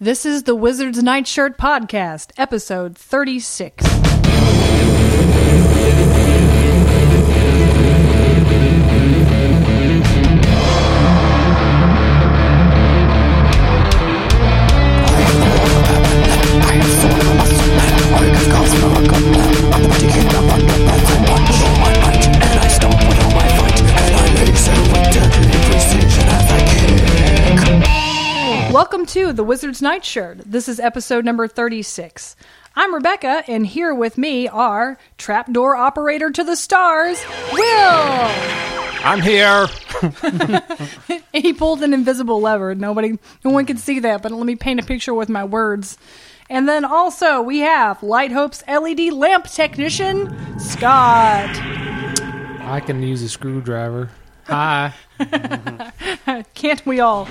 This is the Wizard's Nightshirt Podcast, episode 36. Welcome to the Wizard's Nightshirt. This is episode number 36. I'm Rebecca, and here with me are trapdoor operator to the stars, Will. I'm here. he pulled an invisible lever. Nobody, no one can see that, but let me paint a picture with my words. And then also we have Light Hope's LED lamp technician, Scott. I can use a screwdriver. Hi. Can't we all?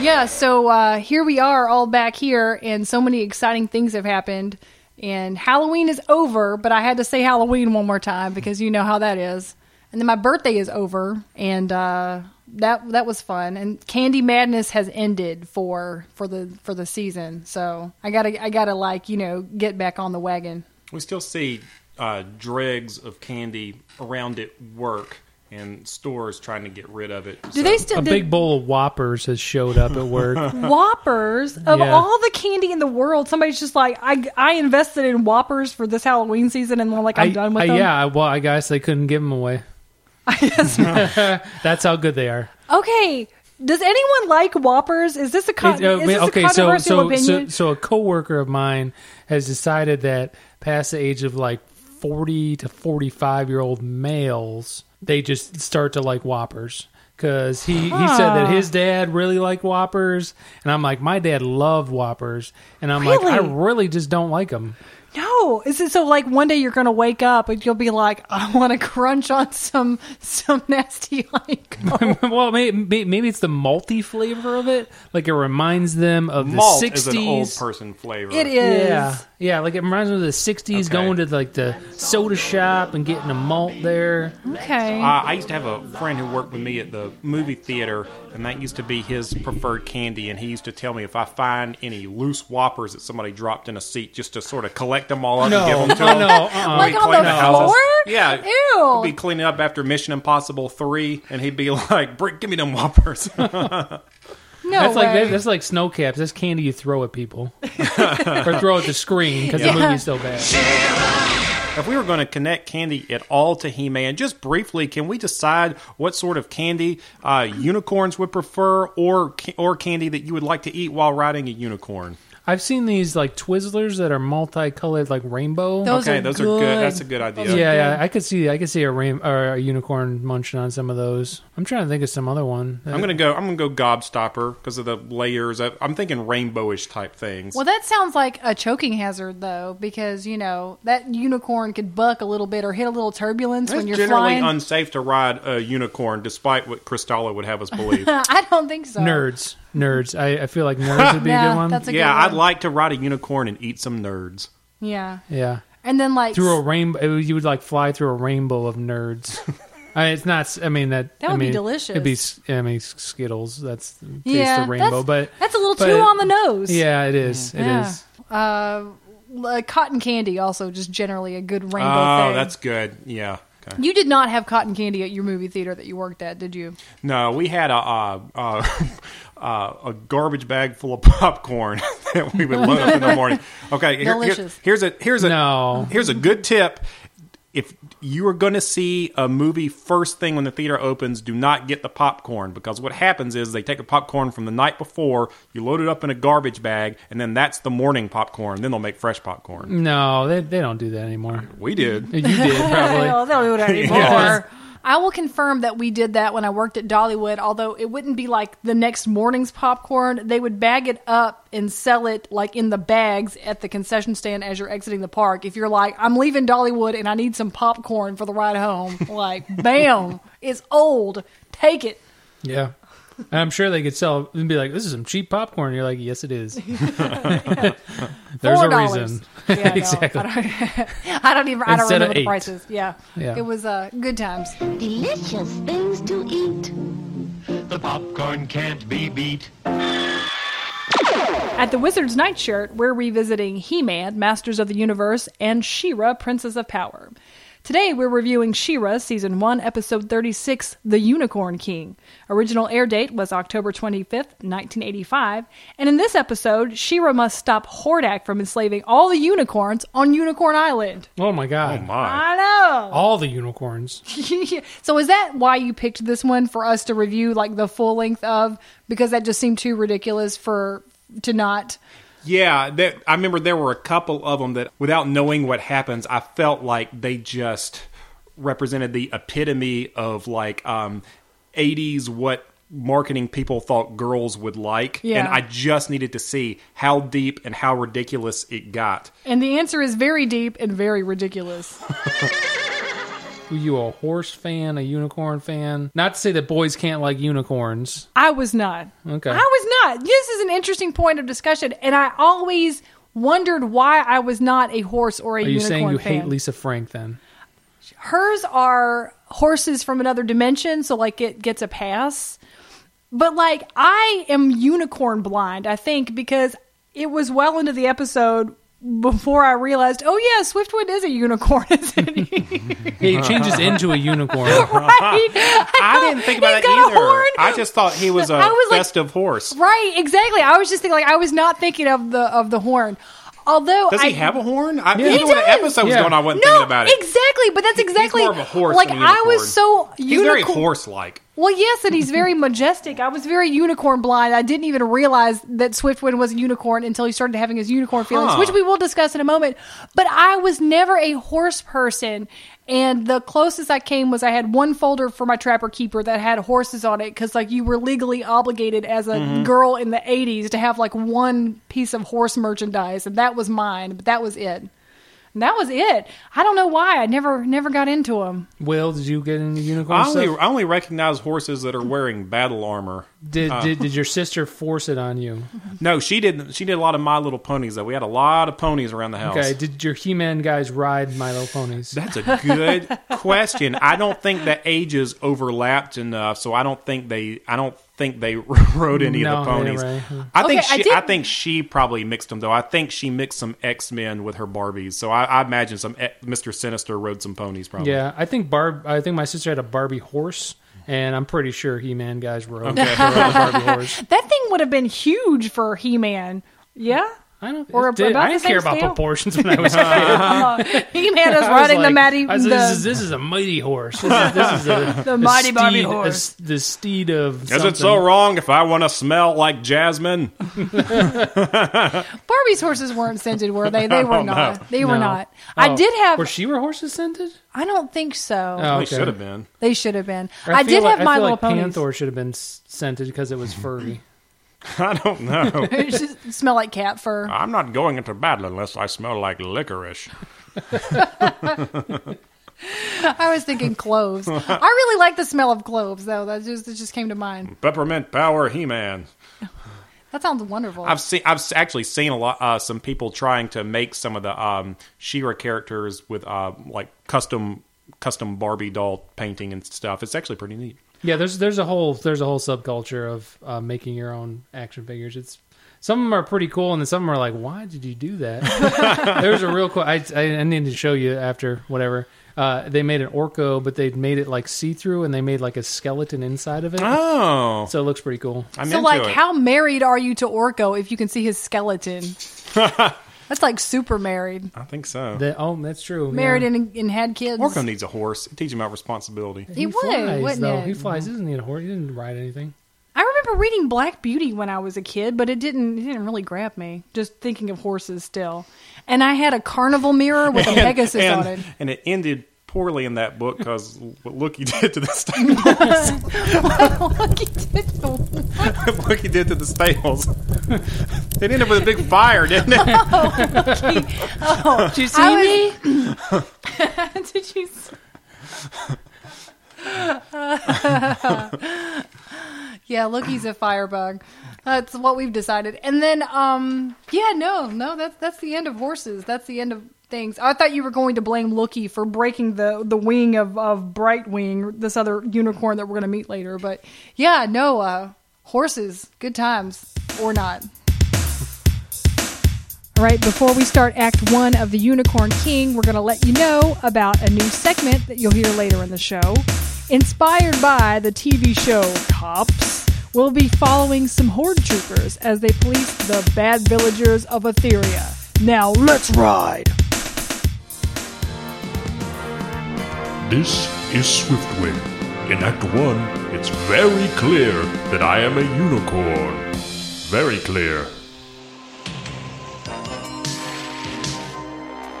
Yeah, so uh, here we are all back here, and so many exciting things have happened. And Halloween is over, but I had to say Halloween one more time because you know how that is. And then my birthday is over, and uh, that that was fun. And Candy Madness has ended for for the for the season, so I gotta I gotta like you know get back on the wagon. We still see uh, dregs of candy around at work and stores trying to get rid of it. Do they still A did- big bowl of Whoppers has showed up at work. Whoppers of Yeah. all the candy in the world, somebody's just like, I, I invested in Whoppers for this Halloween season, and they're like I'm I- done with I- them. Yeah, well, I guess they couldn't give them away. That's how good they are. Okay. Does anyone like Whoppers? Is this a con- It- uh, is this okay, a so controversial so, so opinion? so a coworker of mine has decided that past the age of like forty to forty five year old males, they just start to like Whoppers. Because he, he said that his dad really liked Whoppers, and I'm like, my dad loved Whoppers, and I'm like, I Really? really just don't like them. No, is it so? Like one day you're gonna wake up and you'll be like, I want to crunch on some some nasty like. well, maybe, maybe it's the malty flavor of it. Like it reminds them of the Malt 60s. is an old person flavor. it is. Yeah, yeah, like it reminds me of the '60s, Okay. going to like the soda shop and getting a malt there. Okay. Uh, I used to have a friend who worked with me at the movie theater, and that used to be his preferred candy. And he used to tell me if I find any loose whoppers that somebody dropped in a seat, just to sort of collect them all up No, and give them to no, him. no, uh-uh. Like We'd on clean the houses. floor? Yeah. Ew. He'd be cleaning up after Mission Impossible 3, and he'd be like, "Bring- give me them whoppers. no That's like way. that, that's like snow caps. That's candy you throw at people or throw at the screen because Yeah. the movie's so bad. If we were going to connect candy at all to He Man, just briefly, can we decide what sort of candy uh, unicorns would prefer, or or candy that you would like to eat while riding a unicorn? I've seen these like Twizzlers that are multicolored, like rainbow. Those okay, are those are good. good. That's a good idea. Those are yeah, good. yeah, I could see, I could see a rain or a unicorn munching on some of those. I'm trying to think of some other one. I'm gonna go. I'm gonna go gobstopper because of the layers. I, I'm thinking rainbowish type things. Well, that sounds like a choking hazard, though, because you know that unicorn could buck a little bit or hit a little turbulence it's when you're flying. It's generally flying. unsafe to ride a unicorn, despite what Cristallo would have us believe. I don't think so. nerds, nerds. I, I feel like nerds would be a Yeah, good one. that's a yeah, good I'd one. like to ride a unicorn and eat some nerds. Yeah, yeah. and then like through a rainbow. You would like fly through a rainbow of nerds. I mean, it's not. I mean that. That I would be mean, delicious. It'd be. s- I mean Skittles. That's taste yeah, the rainbow, that's, but that's a little but- too on the nose. yeah, it is. It is. yeah. Uh, uh, cotton candy also just generally a good rainbow Oh, thing. that's good. Yeah. Okay. You did not have cotton candy at your movie theater that you worked at, did you? No, we had a uh, uh, uh, a garbage bag full of popcorn that we would load up in the morning. Okay, here- here- here's a here's a No. here's a good tip. If you are going to see a movie first thing when the theater opens, do not get the popcorn because what happens is they take the popcorn from the night before, you load it up in a garbage bag, and then that's the morning popcorn. Then they'll make fresh popcorn. No, they they don't do that anymore. We did. You did probably. Well, they don't do it anymore. Yes. I will confirm that we did that when I worked at Dollywood, although it wouldn't be like the next morning's popcorn. They would bag it up and sell it like in the bags at the concession stand as you're exiting the park. If you're like, I'm leaving Dollywood and I need some popcorn for the ride home, like, bam, it's old. Take it. Yeah. And I'm sure they could sell and be like, "This is some cheap popcorn." You're like, "Yes, it is." There's Four a dollars. reason. Yeah, no, exactly. I don't, I don't even. I don't Instead of remember the eight. prices. Yeah, Yeah. it was uh, good times. Delicious things to eat. The popcorn can't be beat. At the Wizard's Nightshirt, we're revisiting He Man, Masters of the Universe, and She Ra, Princess of Power. Today, we're reviewing She-Ra, Season 1, Episode 36, The Unicorn King. Original air date was October 25th, 1985, and in this episode, She-Ra must stop Hordak from enslaving all the unicorns on Unicorn Island. Oh my god. Oh my! I know! All the unicorns. so is that why you picked this one for us to review, like, the full length of? Because that just seemed too ridiculous for to not... Yeah, that, I remember there were a couple of them that, without knowing what happens, I felt like they just represented the epitome of like um, '80s what marketing people thought girls would like, Yeah. and I just needed to see how deep and how ridiculous it got. And the answer is very deep and very ridiculous. Were you a horse fan, a unicorn fan? Not to say that boys can't like unicorns. I was not. Okay. I was not. This is an interesting point of discussion, and I always wondered why I was not a horse or a Are you unicorn saying you fan. hate Lisa Frank then? Hers are horses from another dimension, so like it gets a pass. But like I am unicorn blind, I think, because it was well into the episode before I realized, oh yeah, Swiftwind is a unicorn, isn't he? Yeah, he changes into a unicorn. right? I didn't think about He's that got a either. horn. I just thought he was a I was like- festive horse. Right, exactly. I was just thinking like I was not thinking of the of the horn. Although Does I, he have a horn? I, Yeah. Even when the does. episode was Yeah. going, I wasn't no, thinking about it. exactly, but that's exactly more of a horse like than a I was so He's unicorn. very horse-like. Well, yes, and he's very majestic. I was very unicorn blind. I didn't even realize that Swiftwind was a unicorn until he started having his unicorn feelings, Huh. which we will discuss in a moment. But I was never a horse person. And the closest I came was I had one folder for my Trapper Keeper that had horses on it because, like, you were legally obligated as a Mm-hmm. girl in the 80s to have, like, one piece of horse merchandise. And that was mine, but that was it. And that was it. I don't know why. I never never got into them. Will, did you get into unicorn I only, stuff? I only recognize horses that are wearing battle armor. Did, uh, did did your sister force it on you? No, she didn't. She did a lot of My Little Ponies though. We had a lot of ponies around the house. Okay, did your He-Man guys ride My Little Ponies? That's a good question. I don't think the ages overlapped enough, so I don't think they. I don't think they rode any No, of the ponies. didn't. I think Okay, I she. did- I, think she probably mixed them though. I think she mixed some X Men with her Barbies. So I, I imagine some eh, Mr. Sinister rode some ponies probably. Yeah, I think Barb. I think my sister had a Barbie horse, and I'm pretty sure He-Man guys rode, Okay. rode Barbie horse. That thing would have been huge for He Man. Yeah? I don't. Or it did- about I the didn't same care about scale? proportions when I was a kid. Uh-huh. He Man is I was riding the like- mighty. I was- this, is, this is a mighty horse. This is, this is a, The a mighty Barbie steed- a horse. s- the steed of. Is something. it so wrong if I want to smell like Jasmine? Barbie's horses weren't scented, were they? They were not. They were No. not. Oh. I Oh, did have. Were she were horses scented? I don't think so. Oh, They should have been. They should have been. Or I, did like, have My I feel Little like Ponies. Panther should have been scented because it was furry. I don't know. It just smell like cat fur. I'm not going into battle unless I smell like licorice. I was thinking cloves. I really like the smell of cloves, though. That just that just came to mind. Peppermint power, He-Man. That sounds wonderful. I've seen. I've actually seen a lot. Uh, some people trying to make some of the um, She-Ra characters with uh, like custom custom Barbie doll painting and stuff. It's actually pretty neat. Yeah, there's there's a whole there's a whole subculture of uh, making your own action figures. It's some of them are pretty cool, and then some of them are like, "Why did you do that?" There's a real cool. I, I I need to show you after whatever. Uh, they made an Orko, but they made it like see through, and they made like a skeleton inside of it. Oh, So it looks pretty cool. I'm so, into like, it. how married are you to Orko if you can see his skeleton? That's like super married. I think so. That- oh, that's true. Married yeah. and, and had kids. Orko needs a horse. It teaches him about responsibility. He would, flies, wouldn't though. it? He flies. He doesn't need a horse. He didn't ride anything. I remember reading Black Beauty when I was a kid, but it didn't it didn't really grab me. Just thinking of horses still. And I had a carnival mirror with a Pegasus and, on it. and it ended poorly in that book because what Loki did to the stables. Look, he did the- what Loki did to the stables. it ended with a big fire, didn't it? Oh, did you see I me? was- Did you? s- yeah, Loki's a firebug. That's what we've decided. And then, um, yeah, no, no, that's that's the end of horses. That's the end of things. I thought you were going to blame Loki for breaking the the wing of of Brightwing, this other unicorn that we're going to meet later. But yeah, no, uh, horses, good times or not. All right, before we start Act One of The Unicorn King, we're going to let you know about a new segment that you'll hear later in the show. Inspired by the TV show Cops, we'll be following some Horde troopers as they police the bad villagers of Etheria. Now, let's ride! This is Swiftwind. In Act 1, it's very clear that I am a unicorn. Very clear.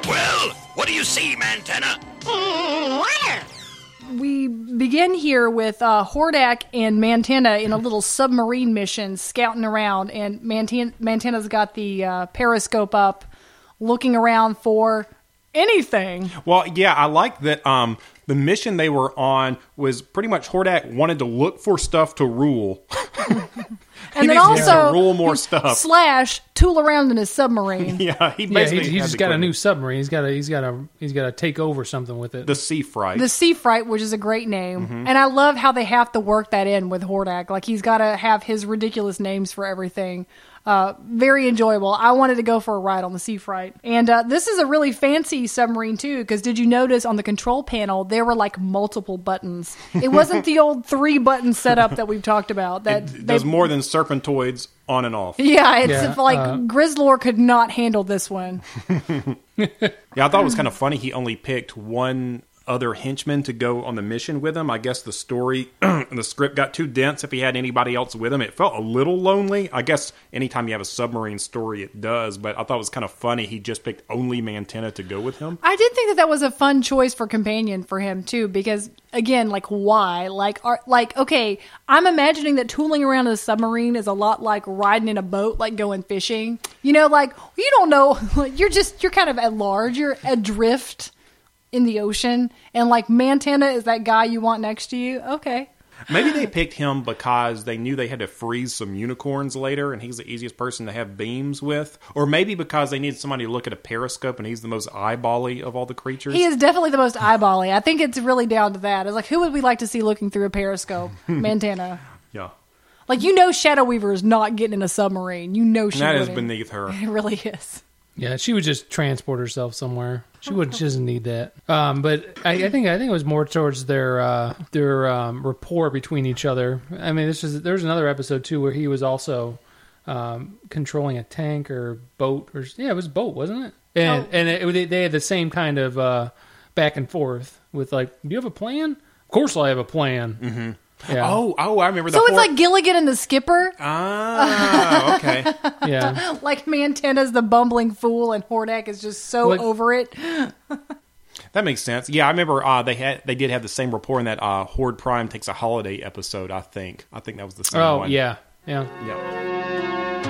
Well, what do you see, Mantenna? We begin here with uh, Hordak and Mantenna in a little submarine mission scouting around, and Mantan- Mantenna's got the uh, periscope up, looking around for anything. Well, yeah, I like that. Um, the mission they were on was pretty much Hordak wanted to look for stuff to rule. And He then needs to also rule more stuff. slash tool around in his submarine. yeah, he Yeah, basically he, he's had just got a new submarine. He's got a he's got a he's got to take over something with it. the sea fright. The Sea Fright, which is a great name, Mm-hmm. and I love how they have to work that in with Hordak. Like he's got to have his ridiculous names for everything. Uh, very enjoyable. I wanted to go for a ride on the Sea Fright, and uh, this is a really fancy submarine too. Because did you notice on the control panel there were like multiple buttons? It wasn't the old three button setup that we've talked about. That it they- does more than serpentoids on and off. Yeah, it's Yeah, like uh, Grizzlor could not handle this one. Yeah, I thought it was kind of funny. He only picked one other henchmen to go on the mission with him. I guess the story, the script got too dense if he had anybody else with him. It felt a little lonely. I guess anytime you have a submarine story, it does. But I thought it was kind of funny. He just picked only Mantenna to go with him. I did think that that was a fun choice for companion for him too, because again, like why? Like, are, like okay, I'm imagining that tooling around in a submarine is a lot like riding in a boat, like going fishing. You know, like you don't know, you're just you're kind of at large, you're adrift in the ocean, and like Mantenna is that guy you want next to you. Okay, Maybe they picked him because they knew they had to freeze some unicorns later, and he's the easiest person to have beams with. Or maybe because they needed somebody to look at a periscope, and he's the most eyebally of all the creatures. he is definitely the most eyebally. I think it's really down to that. It's like who would we like to see looking through a periscope? Mantenna. Yeah, Like you know, Shadow Weaver is not getting in a submarine. You know she. that is wouldn't. beneath her. It really is. Yeah, she would just transport herself somewhere. She would. She doesn't need that. Um, but I, I think I think it was more towards their uh, their um, rapport between each other. I mean, this is there's another episode too where he was also um, controlling a tank or boat or yeah, it was a boat, wasn't it? And Oh. and it, they- they had the same kind of uh, back and forth with like, do you have a plan? Of course, I have a plan. Mm-hmm. Yeah. Oh, oh, I remember the. So it's like Gilligan and the Skipper. Ah, okay. yeah. Like Mantenna's the bumbling fool, and Hordak is just so Like- over it. That makes sense. Yeah, I remember uh, they had they did have the same rapport in that uh, Horde Prime takes a holiday episode. I think. I think that was the same Oh one. yeah. Yeah. Yeah.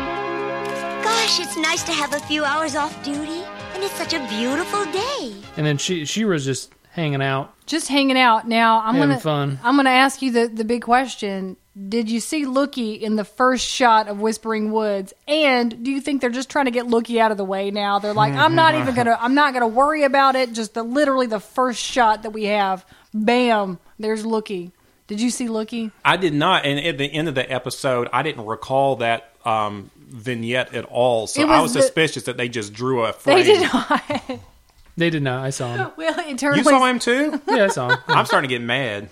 Gosh, it's nice to have a few hours off duty, and it's such a beautiful day. And then she she was just hanging out. Just hanging out. Now I'm Having gonna fun. I'm gonna ask you the the big question. Did you see Lookie in the first shot of Whispering Woods? And do you think they're just trying to get Lookie out of the way now? They're like, I'm not even gonna I'm not gonna worry about it. Just the literally the first shot that we have, bam, there's Lookie. Did you see Lookie? I did not, and at the end of the episode, I didn't recall that um, vignette at all. So It I was was the- suspicious that they just drew a frame. They did not. They did not. I saw him. well, it turned You saw him too? Yeah, I saw him. I'm starting to get mad.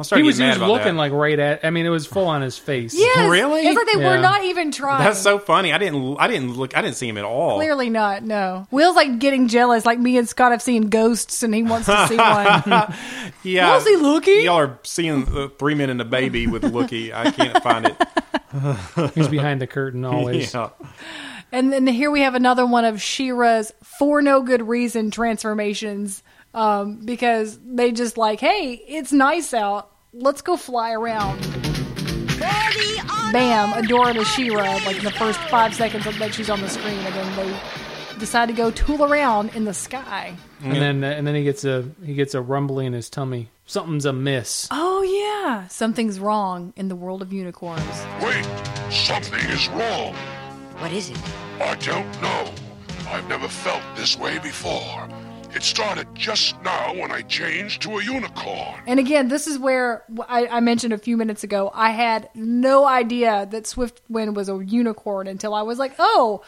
I'm He starting was, to he get was mad about looking that. like right at. I mean, it was full on his face. Yes, Really? It's like they were not even trying. That's so funny. I didn't. I didn't look. I didn't see him at all. Clearly not. No. Will's like getting jealous. Like me and Scott have seen ghosts, and he wants to see one. Yeah. Was he looking? Y'all are seeing uh, Three Men and a Baby with Lookie. I can't find it. He's behind the curtain always. Yeah. And then here we have another one of She-Ra's for no good reason transformations. Um, because they just like, hey, it's nice out. Let's go fly around. Bam, Adora She-Ra, like in the first five seconds that she's on the screen, and then they decide to go tool around in the sky. And then and then he gets a he gets a rumbling in his tummy. Something's amiss. Oh yeah, something's wrong in the world of unicorns. Wait, something is wrong. What is it? I don't know. I've never felt this way before. It started just now when I changed to a unicorn. And again, this is where I, I mentioned a few minutes ago. I had no idea that Swiftwind was a unicorn until I was like, "Oh,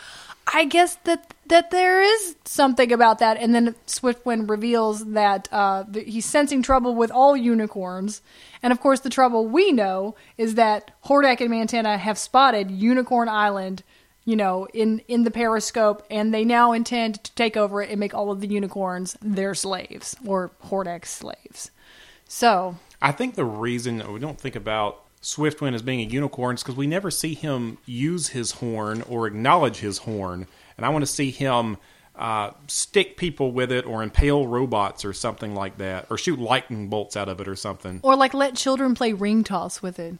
I guess that that there is something about that." And then Swiftwind reveals that uh, that he's sensing trouble with all unicorns. And of course, the trouble we know is that Hordak and Mantenna have spotted Unicorn Island, you know, in in the periscope, and they now intend to take over it and make all of the unicorns their slaves or Hordak's slaves. So I think the reason we don't think about Swiftwind as being a unicorn is because we never see him use his horn or acknowledge his horn, and I want to see him uh, stick people with it or impale robots or something like that, or shoot lightning bolts out of it or something. Or like let children play ring toss with it.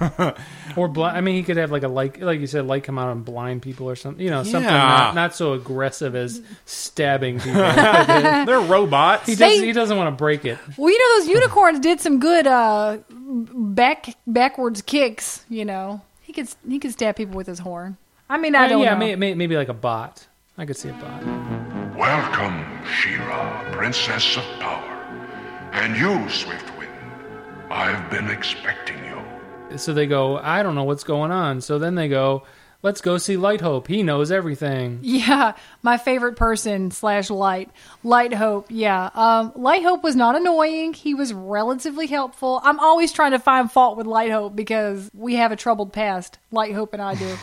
Or blind. I mean, he could have like a light, like you said, light come out and blind people or something. You know, something Yeah. not, not so aggressive as stabbing people. They're robots. he, does, They- he doesn't want to break it. Well, you know those unicorns did some good uh, back backwards kicks. You know he could he could stab people with his horn. I mean, I Uh, don't yeah, know. may, may, maybe like a bot. I could see a bot. Welcome, She-Ra, Princess of Power. And you, Swiftwind. I've been expecting you. So they go, I don't know what's going on. So then they go, let's go see Light Hope. He knows everything. Yeah, my favorite person slash light light hope. Yeah, um, light hope was not annoying. He was relatively helpful. I'm always trying to find fault with light hope because we have a troubled past. Light hope and I do.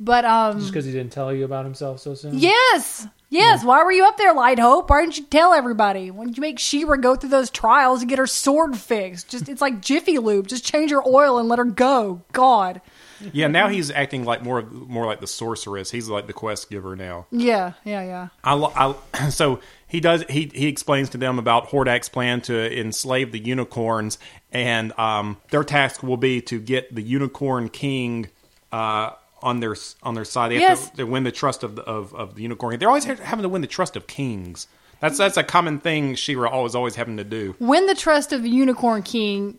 But um, Just because he didn't tell you about himself so soon. Yes. Yes. Why were you up there, Light Hope? Why didn't you tell everybody? Why didn't you make She-Ra go through those trials to get her sword fixed? Just it's like Jiffy Lube. Just change her oil and let her go. God. Yeah, now he's acting like more more like the sorceress. He's like the quest giver now. Yeah. Yeah. Yeah. I, I so he does he he explains to them about Hordak's plan to enslave the unicorns, and um, their task will be to get the unicorn king uh, on their on their side. They have to, to win the trust of the, of of the unicorn. They're always having to win the trust of kings. That's that's a common thing She-Ra always always having to do. Win the trust of the Unicorn King.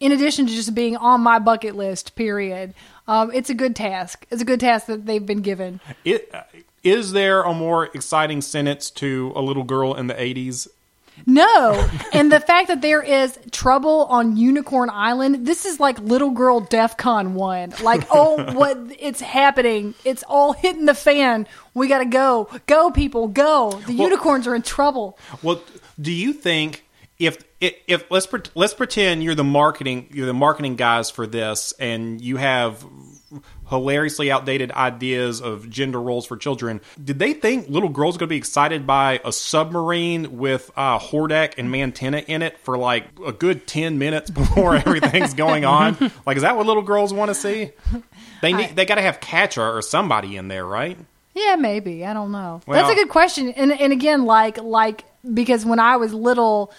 In addition to just being on my bucket list, period. Um, it's a good task. It's a good task that they've been given. It, uh, is there a more exciting sentence to a little girl in the eighties? No, and the fact that there is trouble on Unicorn Island, this is like little girl DEFCON one. Like, oh, what it's happening? It's all hitting the fan. We gotta go, go, people, go. The unicorns are in trouble. Well, do you think if if, if let's pre- let's pretend you're the marketing you're the marketing guys for this, and you have hilariously outdated ideas of gender roles for children? Did they think little girls going to be excited by a submarine with uh, Hordak and Mantenna in it for like a good ten minutes before everything's going on? Like, is that what little girls want to see? They need, they got to have Catra or somebody in there, right? Yeah, maybe. I don't know. Well- That's a good question. And and again, like like because when I was little,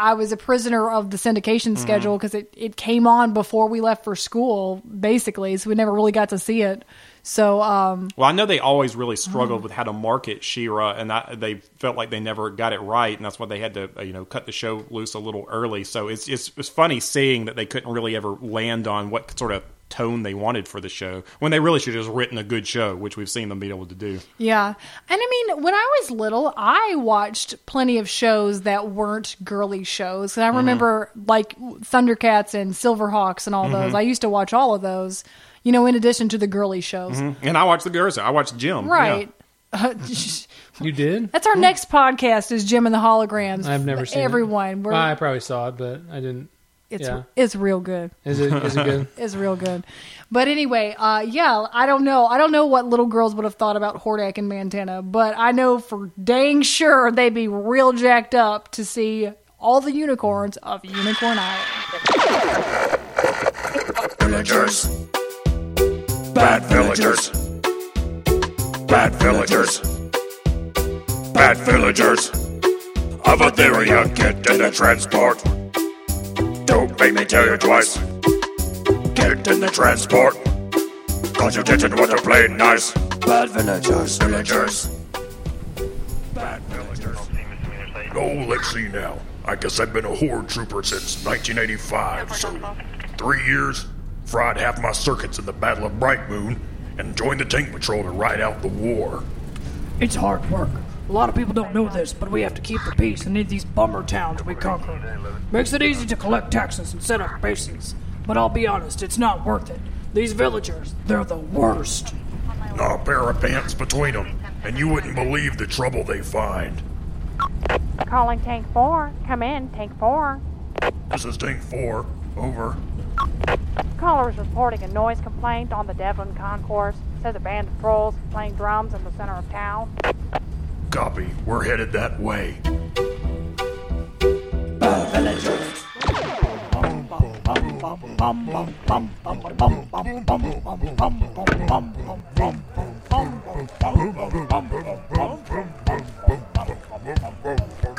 I was a prisoner of the syndication schedule because it, it came on before we left for school, basically. So we never really got to see it. So um, Well, I know they always really struggled with how to market She-Ra, and that, they felt like they never got it right, and that's why they had to, uh, you know, cut the show loose a little early. So it's it's, it's funny seeing that they couldn't really ever land on what sort of tone they wanted for the show when they really should have just written a good show, which we've seen them be able to do. Yeah. And I mean, when I was little, I watched plenty of shows that weren't girly shows. And I mm-hmm. remember like Thundercats and Silverhawks and all mm-hmm. those. I used to watch all of those, you know, in addition to the girly shows. Mm-hmm. And I watched the girls. I watched Jem. yeah. Right. You did? That's our next podcast is Jem and the Holograms. I've never seen it. Everyone. We're, I probably saw it, but I didn't. It's yeah. it's real good. Is it? Is it good? It's real good. But anyway, uh, yeah, I don't know. I don't know what little girls would have thought about Hordak and Montana, but I know for dang sure they'd be real jacked up to see all the unicorns of Unicorn Island. Villagers. Bad villagers. Bad villagers. Bad villagers. Of Etheria, get in the transport. Don't make me tell you twice. Get in the transport. Cause you didn't want to play nice. Bad villagers. Villagers. Bad villagers. Oh, let's see now. I guess I've been a horde trooper since 1985, so three years. Fried half my circuits in the Battle of Bright Moon, and joined the tank patrol to ride out the war. It's hard work, A lot of people don't know this, but we have to keep the peace in these bummer towns we conquer. Makes it easy to collect taxes and set up bases. But I'll be honest, it's not worth it. These villagers, they're the worst. Not a pair of pants between them, and you wouldn't believe the trouble they find. Calling Tank 4. Come in, Tank 4. This is Tank 4. Over. Caller is reporting a noise complaint on the Devlin Concourse. Says a band of trolls playing drums in the center of town. Copy. We're headed that way.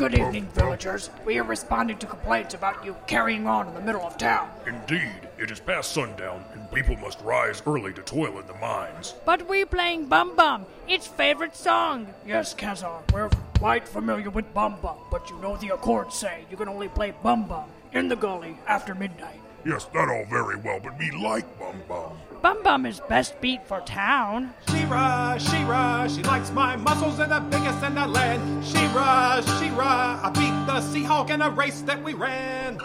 Good evening, villagers. We are responding to complaints about you carrying on in the middle of town. Indeed, it is past sundown, and people must rise early to toil in the mines. But we're playing Bum Bum, its favorite song. Yes, Kazar, we're quite familiar with Bum Bum, but you know the accords say you can only play Bum Bum in the gully after midnight. Yes, that all very well, but we like Bum Bum. Bum Bum is best beat for town. She-Ra, She-Ra, she likes my muscles and the biggest in the land. Shira, Shira, I beat the Seahawk in a race that we ran.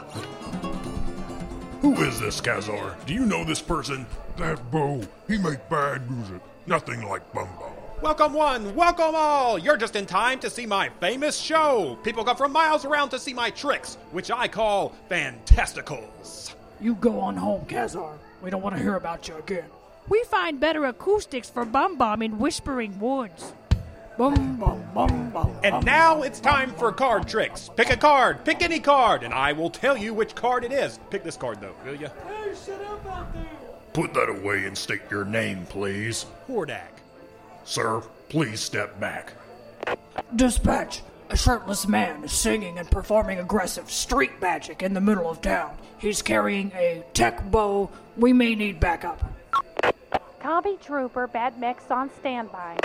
Who is this, Kazar? Do you know this person? That Bow, he make bad music. Nothing like Bum Bum. Welcome one, welcome all! You're just in time to see my famous show. People come from miles around to see my tricks, which I call fantasticals. You go on home, Kazar. We don't want to hear about you again. We find better acoustics for Bum Bum in Whispering Woods. Bum bum bum bum. And now it's time for card tricks. Pick a card, pick any card, and I will tell you which card it is. Pick this card though, will you? Hey, shut up out there! Put that away and state your name, please. Hordak. Sir, please step back. Dispatch. A shirtless man is singing and performing aggressive street magic in the middle of town. He's carrying a tech bow. We may need backup. Copy Trooper, Bad Mix on standby.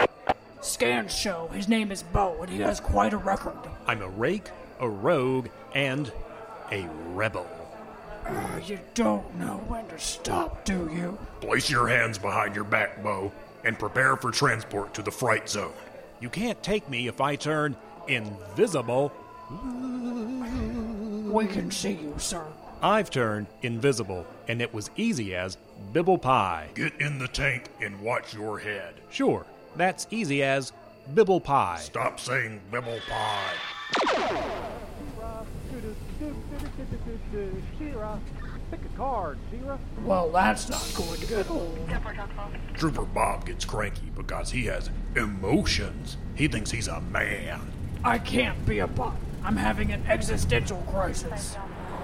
Scans show his name is Bow, and he has quite a record. I'm a rake, a rogue, and a rebel. Uh, you don't know when to stop, do you? Place your hands behind your back, Bow, and prepare for transport to the fright zone. You can't take me if I turn invisible. We can see you, sir. I've turned invisible, and it was easy as Bibble Pie. Get in the tank and watch your head. Sure, that's easy as Bibble Pie. Stop saying bibble pie. Pick a card, She-Ra. Well, that's not going to get old. Trooper Bob gets cranky because he has emotions. He thinks he's a man. I can't be a bot. I'm having an existential crisis.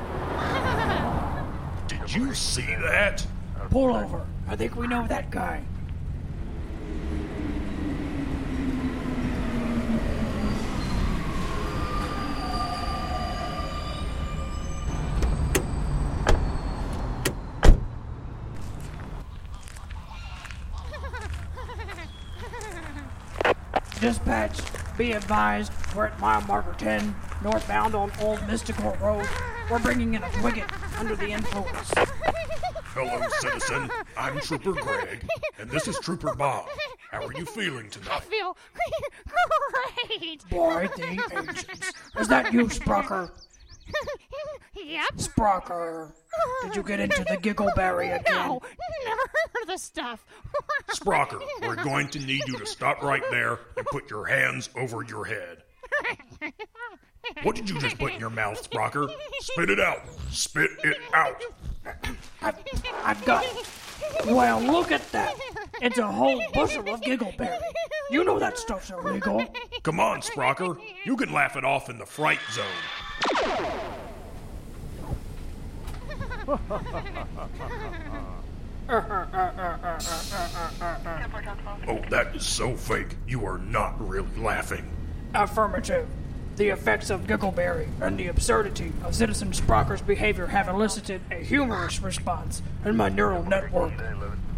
Did you see that? Pull over. I think we know that guy. Dispatch, be advised, we're at mile marker 10, northbound on Old Mystical Road. We're bringing in a Twigget under the influence. Hello, citizen. I'm Trooper Greg, and this is Trooper Bob. How are you feeling tonight? I feel great. By the ancients. Is that you, Sprocker? yep. Sprocker. Did you get into the Giggleberry again? No, never heard of the stuff. Sprocker, we're going to need you to stop right there and put your hands over your head. What did you just put in your mouth, Sprocker? Spit it out. Spit it out. I've, I've got it. Well, look at that. It's a whole bushel of Giggleberry. You know that stuff's illegal. Come on, Sprocker. You can laugh it off in the fright zone. Oh, that is so fake. You are not really laughing. Affirmative. The effects of Giggleberry and the absurdity of Citizen Sprocker's behavior have elicited a humorous response in my neural network.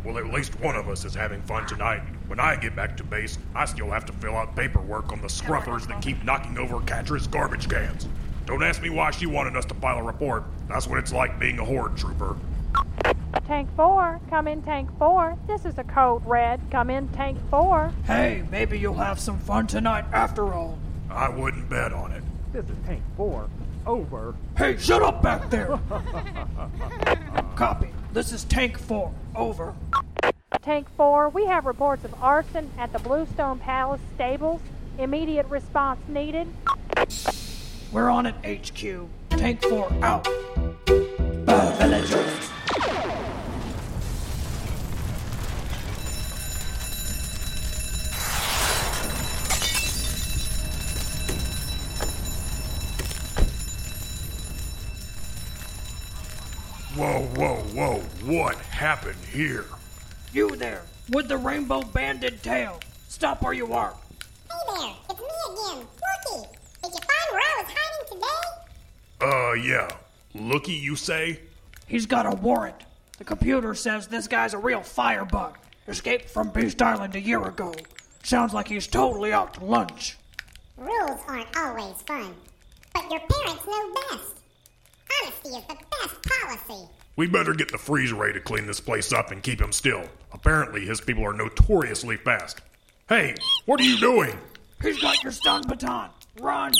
Well, at least one of us is having fun tonight. When I get back to base, I still have to fill out paperwork on the scruffers that keep knocking over Catra's garbage cans. Don't ask me why she wanted us to file a report. That's what it's like being a horde trooper. Tank 4, come in Tank 4. This is a code red. Come in Tank 4. Hey, maybe you'll have some fun tonight after all. I wouldn't bet on it. This is Tank 4. Over. Hey, shut up back there! Copy. This is Tank 4. Over. Tank 4, we have reports of arson at the Bluestone Palace stables. Immediate response needed. We're on it, HQ. Tank 4 out. Bad villagers. Whoa, whoa, whoa. What happened here? You there, with the rainbow banded tail. Stop where you are. Hey there, it's me again, Looky. Did you find where I was hiding today? Uh, yeah. Looky, you say? He's got a warrant. The computer says this guy's a real firebug. Escaped from Beast Island a year ago. Sounds like he's totally out to lunch. Rules aren't always fun, but your parents know best. Honesty is the best policy. We better get the freeze ray to clean this place up and keep him still. Apparently, his people are notoriously fast. Hey, what are you doing? He's got your stun baton. Run!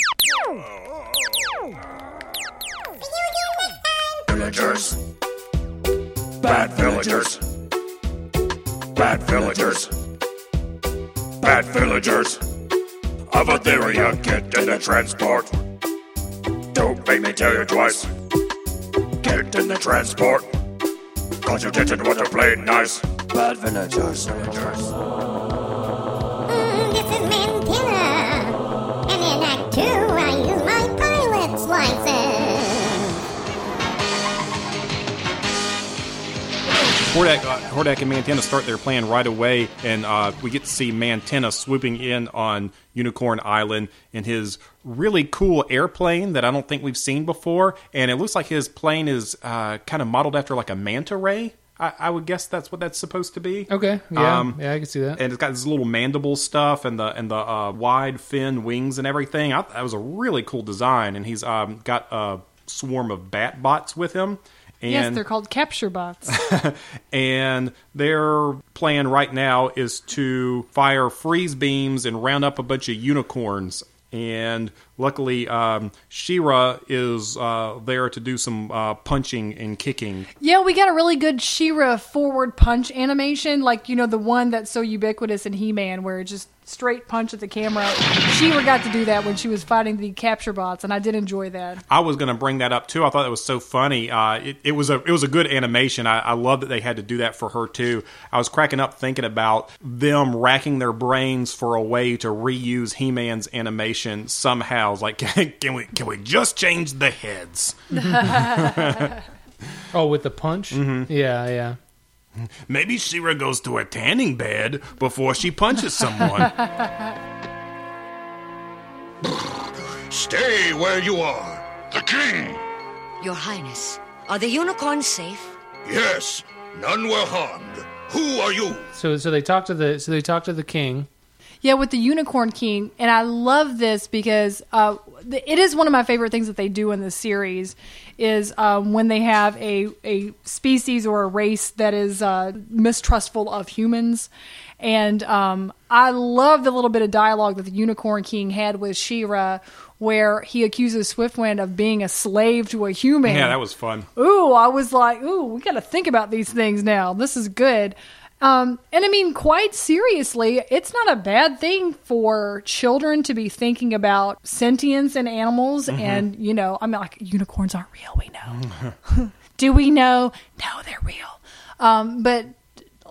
Villagers. Bad villagers. Bad villagers. Bad villagers. Of Etheria, get in the transport. Don't make me tell you twice. Get in the transport. Cause you didn't want to play nice. Bad villagers. Hordak, uh, Hordak and Mantenna start their plan right away, and uh, we get to see Mantenna swooping in on Unicorn Island in his really cool airplane that I don't think we've seen before. And it looks like his plane is uh, kind of modeled after like a manta ray. I, I would guess that's what that's supposed to be. Okay, yeah, Um, yeah, I can see that. and it's got this little mandible stuff and the and the uh, wide fin wings and everything. I, that was a really cool design, and he's um, got a swarm of bat bots with him. And yes, they're called capture bots. and their plan right now is to fire freeze beams and round up a bunch of unicorns. And luckily, um, She-Ra is uh, there to do some uh, punching and kicking. yeah, we got a really good She-Ra forward punch animation, like you know the one that's so ubiquitous in He-Man, where it just straight punch at the camera. She got to do that when she was fighting the capture bots, and I did enjoy that. I was going to bring that up too. I thought that was so funny. Uh, it, it was a it was a good animation. I, I love that they had to do that for her too. I was cracking up thinking about them racking their brains for a way to reuse He Man's animation somehow. It's Like, can, can we can we just change the heads? oh, with the punch? Mm-hmm. Yeah, yeah. Maybe She-Ra goes to a tanning bed before she punches someone. Stay where you are. The king. Your Highness, are the unicorns safe? Yes, none were harmed. Who are you? So, so they talk to the so they talk to the king. Yeah, with the Unicorn King, and I love this because uh, th- it is one of my favorite things that they do in the series. Is um, when they have a a species or a race that is uh, mistrustful of humans, and um, I love the little bit of dialogue that the Unicorn King had with She-Ra, where he accuses Swiftwind of being a slave to a human. yeah, that was fun. ooh, I was like, ooh, we got to think about these things now. This is good. Um, and I mean, quite seriously, it's not a bad thing for children to be thinking about sentience in animals. Mm-hmm. And, you know, I mean, like, unicorns aren't real, we know. Do we know? No, they're real. Um, but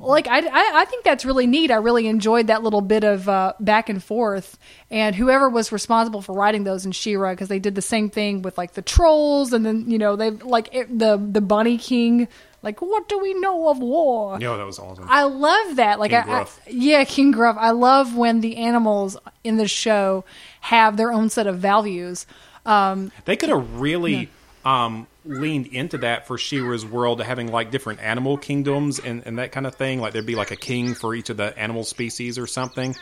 like I, I, I think that's really neat. I really enjoyed that little bit of uh, back and forth. And whoever was responsible for writing those in She-Ra, because they did the same thing with like the trolls, and then you know they like it, the the Bunny King. Like, what do we know of war? Yo, that was awesome. I love that. Like, King I, I, yeah, King Gruff. I love when the animals in the show have their own set of values. Um, They could have really um, leaned into that for She-Ra's world, having like different animal kingdoms and, and that kind of thing. Like there'd be like a king for each of the animal species or something.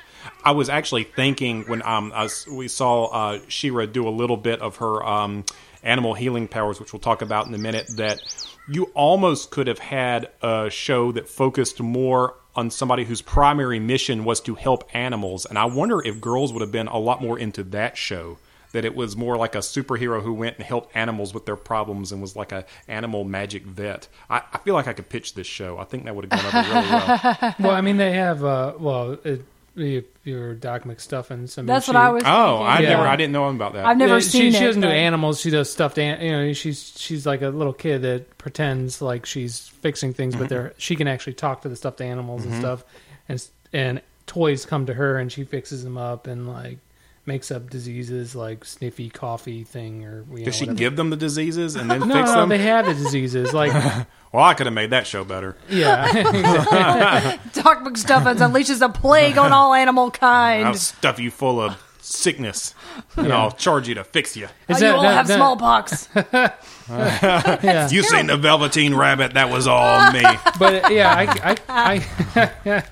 I was actually thinking when um I we saw uh, She-Ra do a little bit of her um, animal healing powers, which we'll talk about in a minute, that you almost could have had a show that focused more on somebody whose primary mission was to help animals. And I wonder if girls would have been a lot more into that show. That it was more like a superhero who went and helped animals with their problems and was like a animal magic vet. I, I feel like I could pitch this show. I think that would have gone over really well. well, I mean, they have. Uh, well, it, if you're Doc McStuffins. I mean, That's she, what I was Oh, I thinking. never, I didn't know about that. I've never Yeah, seen she, it. She doesn't do animals. She does stuffed. An- you know, she's she's like a little kid that pretends like she's fixing things, Mm-hmm. but they're she can actually talk to the stuffed animals Mhm. and stuff, and and toys come to her and she fixes them up and like makes up diseases like sniffy coffee thing or you know, Does she whatever. give them the diseases and then no, fix no, them? they have the diseases like well, I could have made that show better. yeah. Doc McStuffins unleashes a plague on all animal kind. I'll stuff you full of sickness, and Yeah. I'll charge you to fix you. Oh, you all have smallpox. Yeah. You seen the Velveteen Rabbit? That was all me. but yeah, I, I, I,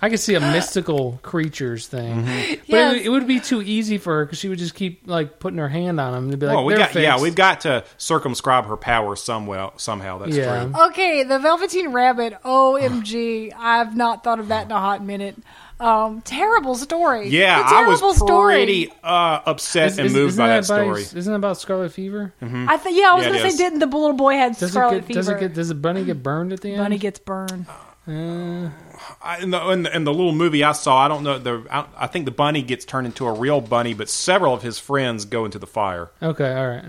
I could see a mystical creatures thing, Mm-hmm. but Yes. it, would- it would be too easy for her because she would just keep like putting her hand on them and be like, well, we "They're got yeah, we've got to circumscribe her power somewhere somehow. That's Yeah. true. Okay, the Velveteen Rabbit. OMG, I've not thought of that in a hot minute. Um, terrible story. Yeah, It's a I was terrible story. pretty uh, upset Is- and is- moved isn't by that by- story. Isn't it about Scarlet Fever? I th- yeah, I was Yeah, gonna say, is. didn't the little boy had Does scarlet it get, fever? does it get does the bunny get burned at the end? Bunny gets burned. Uh, I, in, the, in, the, in the little movie I saw, I don't know. The I, I think the bunny gets turned into a real bunny, but several of his friends go into the fire okay, all right.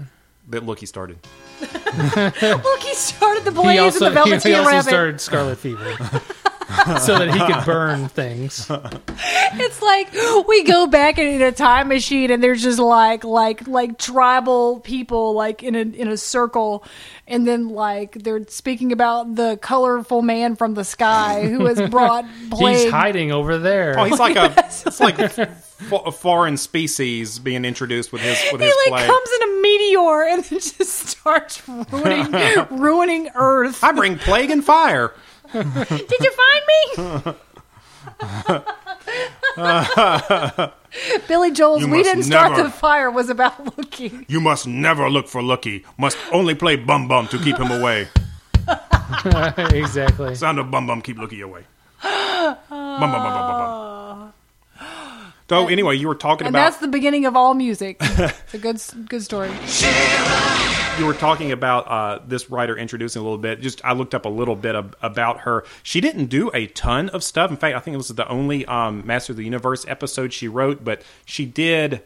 that Look, he started. Look, he started the blaze he also, in the he- Velveteen he also Rabbit. started Scarlet Fever. so that he could burn things. It's like we go back in, in a time machine, and there's just like like like tribal people like in a in a circle, and then like they're speaking about the colorful man from the sky who has brought plague. He's hiding over there. Oh, he's like a it's like a, a foreign species being introduced with his with he his like plague. comes in a meteor and then just starts ruining ruining Earth. I bring plague and fire. Did you find me? Billy Joel's You "We must Didn't Start never- the Fire" was about looking. You must never look for Loo-Kee. Must only play Bum Bum to keep him away. exactly. Sound of Bum Bum keep Loo-Kee away. Bum Bum Bum Bum Bum Bum. So anyway, you were talking And about that's the beginning of all music. It's a good good story. You were talking about uh, this writer introducing a little bit. Just I looked up a little bit of, about her. She didn't do a ton of stuff. In fact, I think it was the only um, Master of the Universe episode she wrote, but she did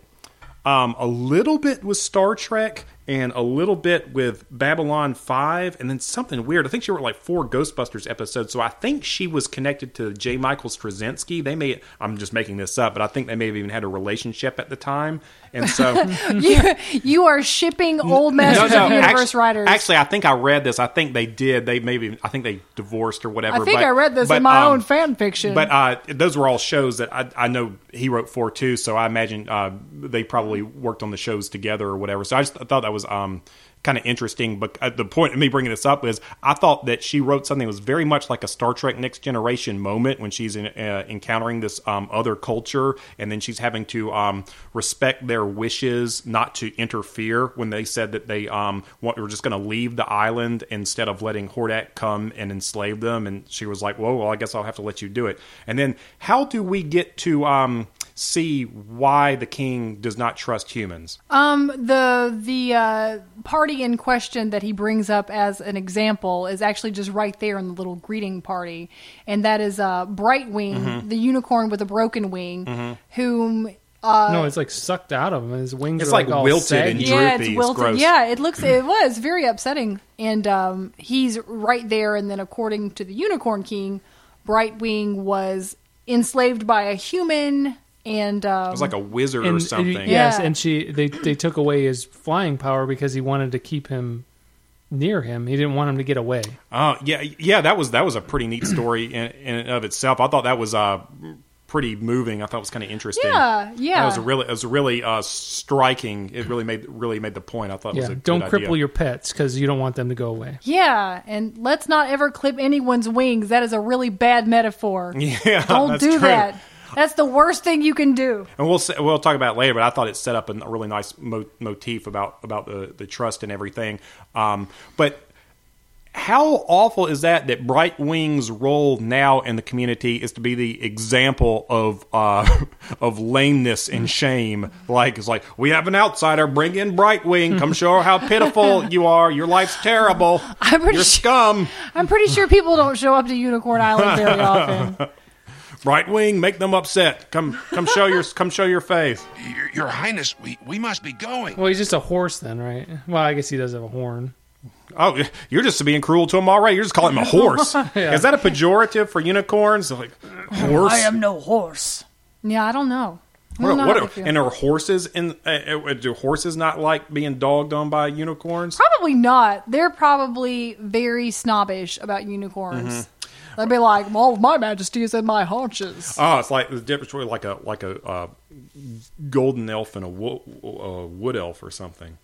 um, a little bit with Star Trek and a little bit with Babylon 5 and then something weird. I think she wrote like four Ghostbusters episodes. So I think she was connected to J. Michael Straczynski. They may I'm just making this up, but I think they may have even had a relationship at the time. And so you, you are shipping old Masters of the Universe actually, writers. Actually, I think I read this. I think they did. They maybe. I think they divorced or whatever. I think but- I read this but, in my um, own fan fiction. But uh, those were all shows that I, I know he wrote for too. So I imagine uh, they probably worked on the shows together or whatever. So I just thought that was um, kind of interesting. But uh, the point of me bringing this up is I thought that she wrote something that was very much like a Star Trek Next Generation moment when she's in, uh, encountering this um, other culture and then she's having to um, respect their wishes not to interfere when they said that they um, want, were just going to leave the island instead of letting Hordak come and enslave them. And she was like, "Whoa, well, I guess I'll have to let you do it." And then how do we get to um, see why the king does not trust humans? Um, the the uh, party in question that he brings up as an example is actually just right there in the little greeting party, and that is uh, Brightwing, Mhm. the unicorn with a broken wing, Mhm. whom. Uh, no, it's like sucked out of him. His wings It's are like, like all wilted saggy. and yeah, droopy. it's It's wilted. gross. Yeah, it looks it was very upsetting, and um, he's right there. And then, according to the Unicorn King, Brightwing was enslaved by a human, and um, It was like a wizard or something. and- yes, Yeah. and she they they took away his flying power because he wanted to keep him near him. He didn't want him to get away. Oh yeah, yeah. That was that was a pretty neat story in, in and of itself. I thought that was uh pretty moving. I thought it was kind of interesting. Yeah, yeah. That was a really it was really uh striking. It really made really made the point. I thought it Yeah, was a don't good cripple idea. your pets because you don't want them to go away. Yeah, and let's not ever clip anyone's wings. That is a really bad metaphor. Yeah, Don't that's do true. that. That's the worst thing you can do. And we'll we'll talk about it later, but I thought it set up a really nice mo- motif about about the, the trust and everything. Um, but how awful is that? That Bright Wing's role now in the community is to be the example of uh, of lameness and shame. Like it's like we have an outsider, bring in Bright Wing, come show how pitiful you are. Your life's terrible. I'm pretty You're sure- scum. I'm pretty sure people don't show up to Unicorn Island very often. Bright Wing, make them upset. Come come show your come show your face. Your, Your Highness, we, we must be going. Well, he's just a horse then, right? Well, I guess he does have a horn. Oh, you're just being cruel to him already. You're just calling him a horse. Yeah. Is that a pejorative for unicorns? Like horse? I am no horse. Yeah, I don't know. I What, don't know what how are- they feel. and are horses in? Uh, uh, do horses not like being dogged on by unicorns? Probably not. They're probably very snobbish about unicorns. Mhm. They'd be like, "Well, my Majesty is in my haunches." Oh, it's like the difference between like a like a uh, golden elf and a wo- uh, wood elf or something.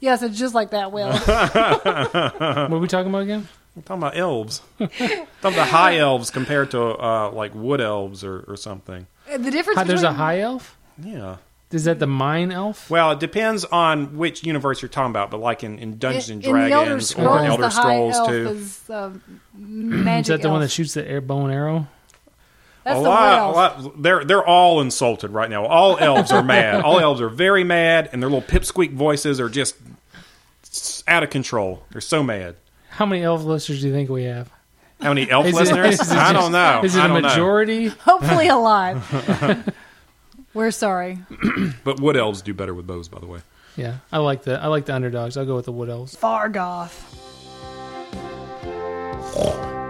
Yes, it's just like that. Will what are we talking about again? We're talking about elves. talking about high elves compared to uh, like wood elves or, or something. the difference? Hi, there's a high elf. Yeah. Is that the mine elf? Well, it depends on which universe you're talking about, but like in, in Dungeons and in Elder Dragons Scrolls, or Elder the high Scrolls elf too. is uh, Is that the one that shoots the air bow and arrow? That's a the lot, wood a lot- they're they're all insulted right now. All elves are mad. All elves are very mad, and their little pipsqueak voices are just out of control. They're so mad. How many elf listeners do you think we have? How many elf Is listeners? is it I just- don't know. Is it I a don't know. majority? Hopefully alive. We're sorry. But wood elves do better with bows, by the way. Yeah, I like the I like the underdogs. I'll go with the wood elves. Fargoth.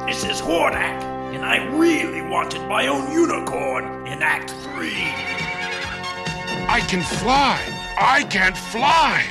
This is Hordak, and I really wanted my own unicorn in Act 3. I can fly. I can't fly.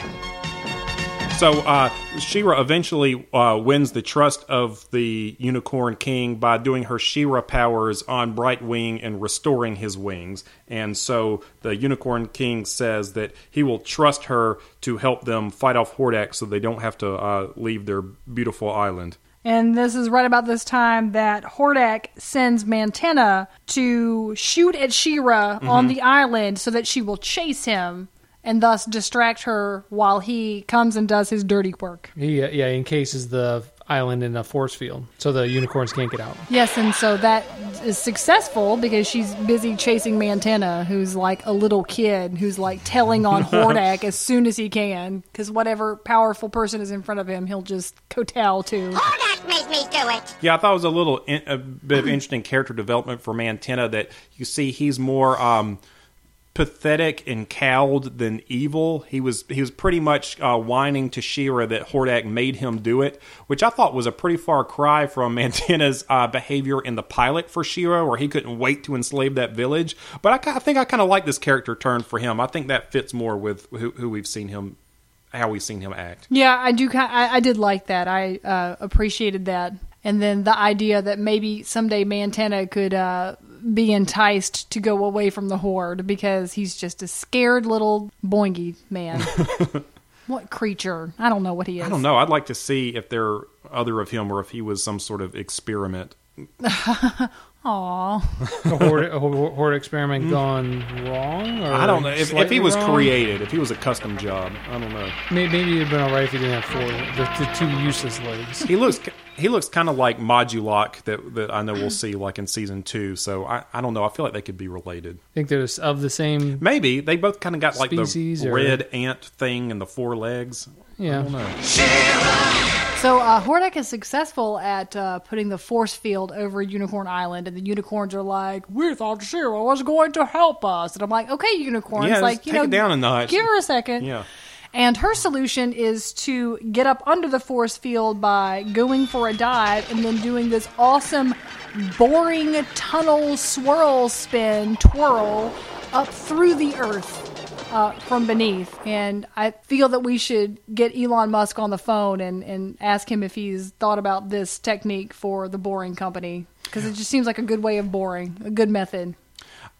So uh, She-Ra eventually uh, wins the trust of the Unicorn King by doing her She-Ra powers on Brightwing and restoring his wings. And so the Unicorn King says that he will trust her to help them fight off Hordak, so they don't have to uh, leave their beautiful island. And this is right about this time that Hordak sends Mantenna to shoot at She-Ra on Mhm. the island so that she will chase him and thus distract her while he comes and does his dirty work. He uh, yeah encases the island in a force field, so the unicorns can't get out. Yes, and so that is successful because she's busy chasing Mantenna, who's like a little kid who's like telling on Hordak as soon as he can, because whatever powerful person is in front of him, he'll just kowtow to. Hordak made me do it. Yeah, I thought it was a little in, a bit of interesting character development for Mantenna that you see he's more um, pathetic and cowed than evil. He was he was pretty much uh, whining to She-Ra that Hordak made him do it, which I thought was a pretty far cry from Mantenna's uh, behavior in the pilot for She-Ra, where he couldn't wait to enslave that village. But I, I think I kind of like this character turn for him. I think that fits more with who, who we've seen him, how we've seen him act. Yeah, I do. I, I did like that. I uh, appreciated that, and then the idea that maybe someday Mantenna could uh, be enticed to go away from the horde because he's just a scared little boingy man. what creature? I don't know what he is. I don't know. I'd like to see if there are other of him or if he was some sort of experiment. Aw. a horde, a horde, horde experiment mm. gone wrong? Or I don't know if, if he was wrong? created, if he was a custom job. I don't know. Maybe, maybe it'd been all right if he didn't have four, the, the two useless legs. He looks he looks kind of like Modulok that that I know we'll see like in season two. So I, I don't know. I feel like they could be related. I think they're of the same. Maybe they both kind of got like the or- red ant thing and the four legs. Yeah. I don't know. So uh, Hordak is successful at uh, putting the force field over Unicorn Island, and the unicorns are like, "We thought She-Ra was going to help us," and I'm like, "Okay, unicorns, Yeah, like you take know, it down a notch. Give her a second. Yeah. And her solution is to get up under the force field by going for a dive and then doing this awesome boring tunnel swirl spin twirl up through the earth uh, from beneath. And I feel that we should get Elon Musk on the phone and, and ask him if he's thought about this technique for the boring company because it just seems like a good way of boring, a good method.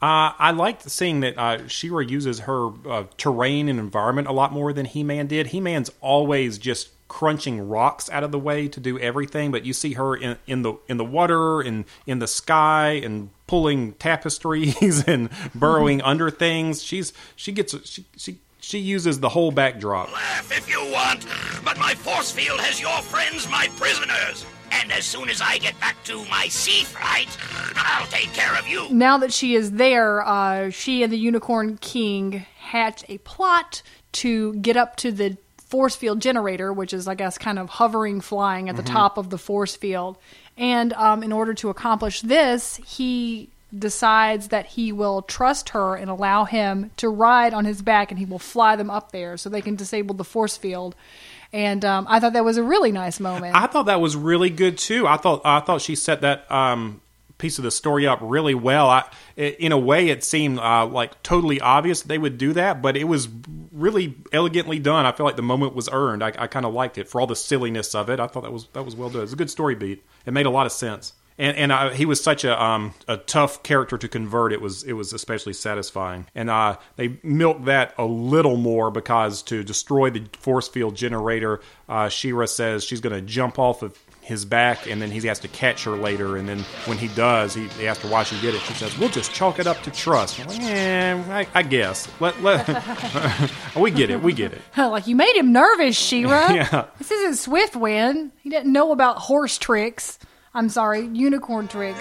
Uh, I liked seeing that uh, She-Ra uses her uh, terrain and environment a lot more than He Man did. He Man's always just crunching rocks out of the way to do everything, but you see her in, in the in the water and in the sky and pulling tapestries and burrowing under things. She's she gets she she she uses the whole backdrop. Laugh if you want, but my force field has your friends my prisoners. And as soon as I get back to my sea flight, I'll take care of you. Now that she is there, uh, she and the Unicorn King hatch a plot to get up to the force field generator, which is, I guess, kind of hovering, flying at the Mhm. top of the force field. And um, in order to accomplish this, he decides that he will trust her and allow him to ride on his back, and he will fly them up there so they can disable the force field. And um, I thought that was a really nice moment. I thought that was really good too. I thought I thought she set that um, piece of the story up really well. I, in a way, it seemed uh, like totally obvious they would do that, but it was really elegantly done. I feel like the moment was earned. I, I kind of liked it for all the silliness of it. I thought that was that was well done. It was a good story beat. It made a lot of sense. And and uh, he was such a um, a tough character to convert. It was it was especially satisfying. And uh, they milked that a little more because to destroy the force field generator, uh, She-Ra says she's going to jump off of his back, and then he has to catch her later. And then when he does, he, he asks her why she did it. She says, "We'll just chalk it up to trust." I'm like, eh, I, I guess. Let, let we get it. We get it. like you made him nervous, She-Ra. Yeah. This isn't Swiftwind. He didn't know about horse tricks. I'm sorry, unicorn tricks.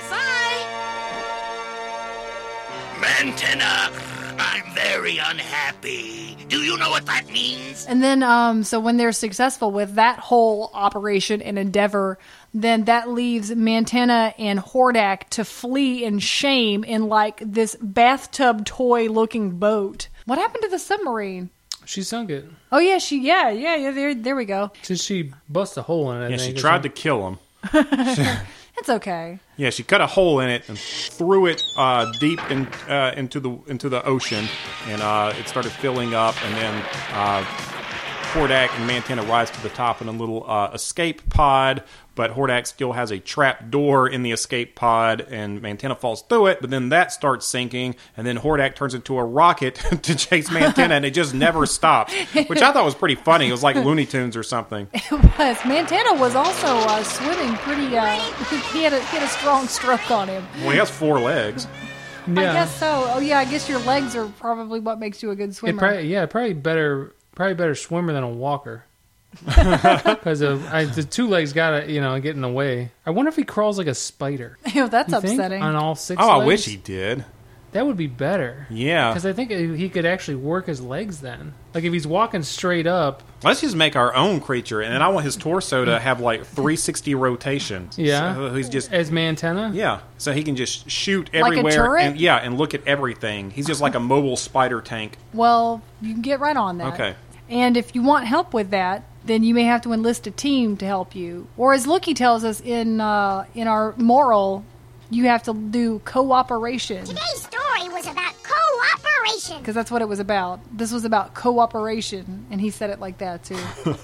Mantenna, I'm very unhappy. Do you know what that means? And then, um, so when they're successful with that whole operation and endeavor, then that leaves Mantenna and Hordak to flee in shame in like this bathtub toy looking boat. What happened to the submarine? She sunk it. Oh yeah, she yeah yeah yeah there there we go. Since she bust a hole in it. I Yeah, she think, or tried to kill him. It's okay. Yeah, she cut a hole in it and threw it uh, deep in, uh, into the into the ocean, and uh, it started filling up. And then uh, Hordak and Mantenna rise to the top in a little uh, escape pod, but Hordak still has a trap door in the escape pod, and Mantenna falls through it. But then that starts sinking, and then Hordak turns into a rocket to chase Mantenna, and it just never stops, which I thought was pretty funny. It was like Looney Tunes or something. It was. Mantenna was also uh, swimming pretty. Uh, he had a he had a strong stroke on him. Well, he has four legs. I guess so. Oh yeah, I guess your legs are probably what makes you a good It swimmer. probably, yeah, probably better, probably better swimmer than a walker. Because the two legs gotta, you know, get in the way. I wonder if he crawls like a spider. Ew, that's You think? upsetting. On all six. Oh, I legs? wish he did. That would be better. Yeah. Because I think he could actually work his legs then. Like if he's walking straight up. Let's just make our own creature, and then I want his torso to have like 360 rotations. Yeah. so uh, he's just as Mantenna. Yeah, so he can just shoot Like a everywhere. turret? And, yeah, and look at everything. He's just like a mobile spider tank. Well, you can get right on that. Okay. And if you want help with that, then you may have to enlist a team to help you. Or as Loo-Kee tells us in uh, in our moral, you have to do cooperation. Today's story was about cooperation. Because that's what it was about. This was about cooperation, and he said it like that too.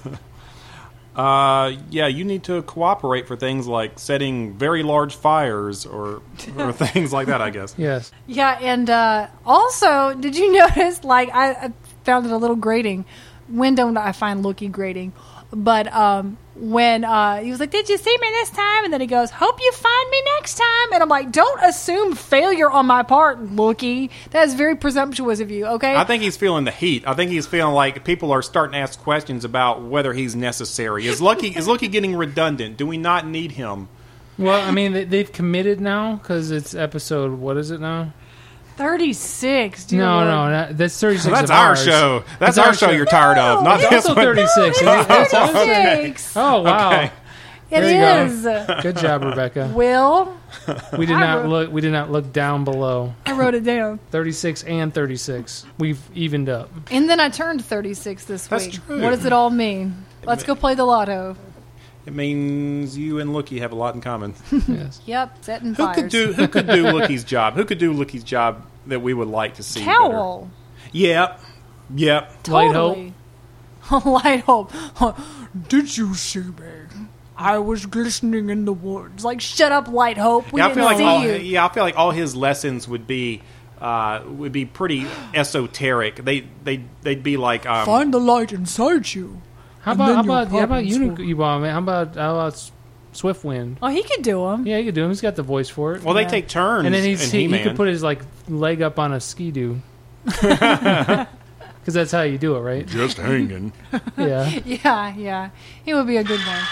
Uh, yeah, you need to cooperate for things like setting very large fires or or things like that. I guess. Yes. yeah, and uh, also, did you notice? Like, I, I found it a little grating. When don't I find Loo-Kee grating? But um, when uh, he was like, "Did you see me this time?" and then he goes, "Hope you find me next time," and I'm like, "Don't assume failure on my part, Loo-Kee. That is very presumptuous of you." Okay. I think he's feeling the heat. I think he's feeling like people are starting to ask questions about whether he's necessary. Is Loo-Kee is Loo-Kee getting redundant? Do we not need him? Well, I mean, they've committed now because it's episode. What is it now? 36. Dear no, Lord. no, that, that's thirty six. That's our show. That's our show you're tired of, not it's this also one. thirty six. No, it's 36. Oh wow. Okay. It There you is. go. Good job, Rebecca. Will, We did I not wrote- look. We did not look down below. I wrote it down. Thirty six and thirty six. We've evened up. And then I turned 36 this That's week. true. What does it all mean? Let's go play the lotto. It means you and Loo-Kee have a lot in common. yes. Yep, setting Who fires. could do Who could do Loo-Kee's job? Who could do Loo-Kee's job that we would like to see? better? Kowl. Yep. Yep. Totally. Light hope. Did you see me? I was glistening in the woods. Like, shut up, Light Hope. We yeah, I didn't feel like see all, you. yeah, I feel like all his lessons would be uh, would be pretty esoteric. They they they'd be like um, Find the light inside you. How about how your about how about problems you want, man? How about how about Swiftwind. Oh, he could do them. Yeah, he could do them. He's got the voice for it. Well, they Yeah. take turns and then he's, in he, he could put his like leg up on a ski doo. Because that's how you do it, right? Just hanging. Yeah. Yeah, yeah. He would be a good one.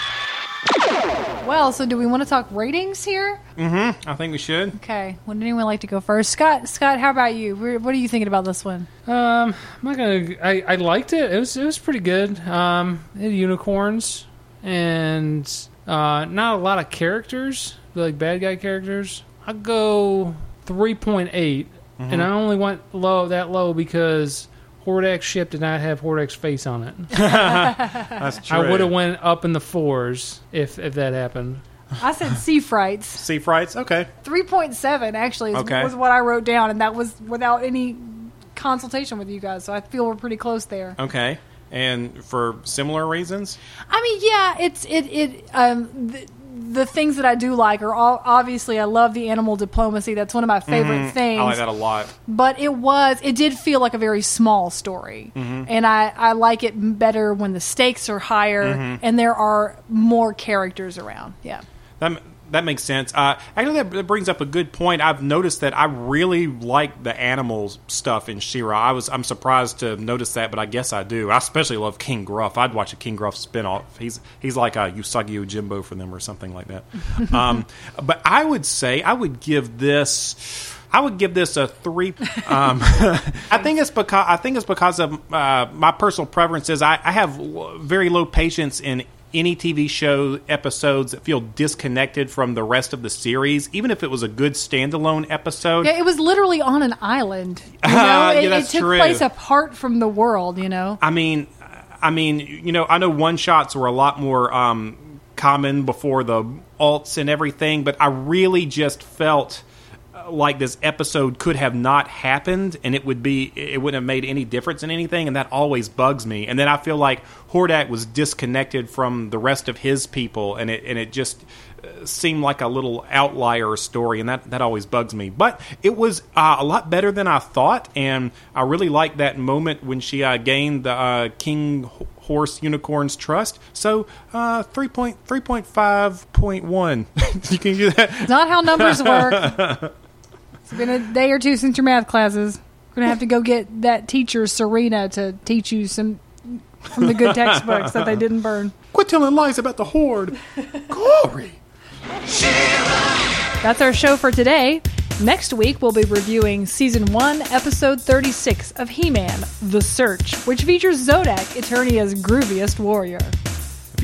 Well, so do we want to talk ratings here? Mm-hmm. I think we should. Okay. Would anyone like to go first? Scott, Scott, how about you? What are you thinking about this one? Um, I'm not gonna. I, I liked it. It was it was pretty good. Um, it had unicorns and uh, not a lot of characters, like bad guy characters. I'd go three point eight, Mm-hmm. and I only went low that low because Hordak ship did not have Hordak's face on it. That's true. I would have went up in the fours if if that happened. I said sea frights. Sea frights. Okay. 3.7 actually is, Okay. was what I wrote down, and that was without any consultation with you guys, so I feel we're pretty close there. Okay. And for similar reasons. I mean, yeah, it's it it um the, the things that I do like are all, obviously I love the animal diplomacy. That's one of my favorite Mhm. things. I like that a lot. But it was it did feel like a very small story, Mhm. and I I like it better when the stakes are higher Mhm. and there are more characters around. Yeah. That that makes sense. Uh, actually, that, that brings up a good point. I've noticed that I really like the animals stuff in She-Ra. I was I'm surprised to notice that, but I guess I do. I especially love King Gruff. I'd watch a King Gruff spinoff. He's he's like a Usagi Yojimbo for them or something like that. um, but I would say I would give this. I would give this a three. Um, I think it's because I think it's because of uh, my personal preferences. I, I have l- very low patience in any TV show episodes that feel disconnected from the rest of the series, even if it was a good standalone episode. Yeah, it was literally on an island. You know, Yeah, it, it took true. place apart from the world. You know. I mean, I mean, you know, I know one shots were a lot more um, common before the alts and everything, but I really just felt like this episode could have not happened, and it would be it wouldn't have made any difference in anything, and that always bugs me. And then I feel like Hordak was disconnected from the rest of his people, and it and it just uh, seemed like a little outlier story, and that, that always bugs me. But it was uh, a lot better than I thought, and I really liked that moment when she uh, gained the uh, King Horse Unicorn's trust. So uh, 3.3.5.1. you can do that. Not how numbers work. It's been a day or two since your math classes. We're gonna have to go get that teacher Serena to teach you some from the good textbooks that they didn't burn. Quit telling lies about the horde. Glory. That's our show for today. Next week, we'll be reviewing Season 1, Episode 36 of He Man The Search, which features Zodak, Eternia's grooviest warrior.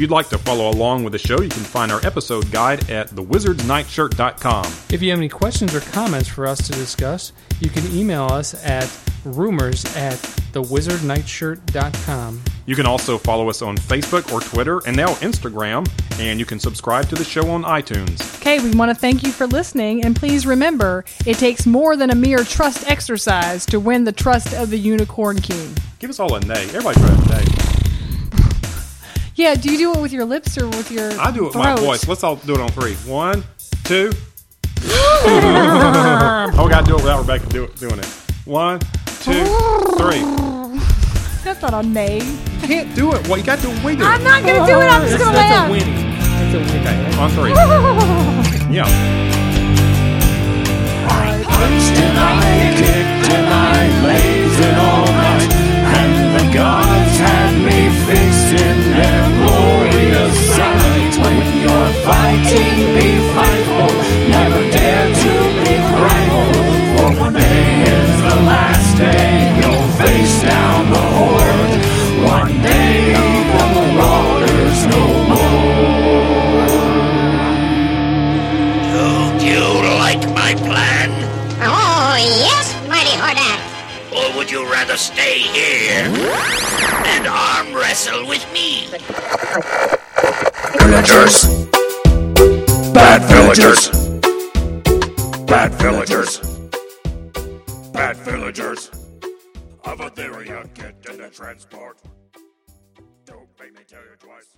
If you'd like to follow along with the show, you can find our episode guide at thewizardsnightshirt.com. If you have any questions or comments for us to discuss, you can email us at rumors at thewizardnightshirt.com. You can also follow us on Facebook or Twitter and now Instagram, and you can subscribe to the show on iTunes. Okay, we want to thank you for listening, and please remember it takes more than a mere trust exercise to win the trust of the Unicorn King. Give us all a nay. Everybody try a nay. Yeah, do you do it with your lips or with your I do it with my throat? voice. Let's all do it on three. One, two. oh, we got to do it without Rebecca do, doing it. One, two, three. That's not a nay. You can't do it. Well, you got to do it with it. I'm not going to do it. I'm just going to That's laugh. a winning. That's a winning. Okay, on three. Yeah. Punched and I kicked and I blazed all night, and the gods had me fixed in their glorious sight. When you're fighting, be frightful, never dare to be frightful, for one day is the last day. You'll face down the horde. One day the marauders no more. Don't you like my plan? Oh, yes, Mighty Hordak. Would you rather stay here and arm wrestle with me? Villagers! Bad villagers! Bad villagers! Bad villagers! Of Etheria, get in the transport. Don't make me tell you twice.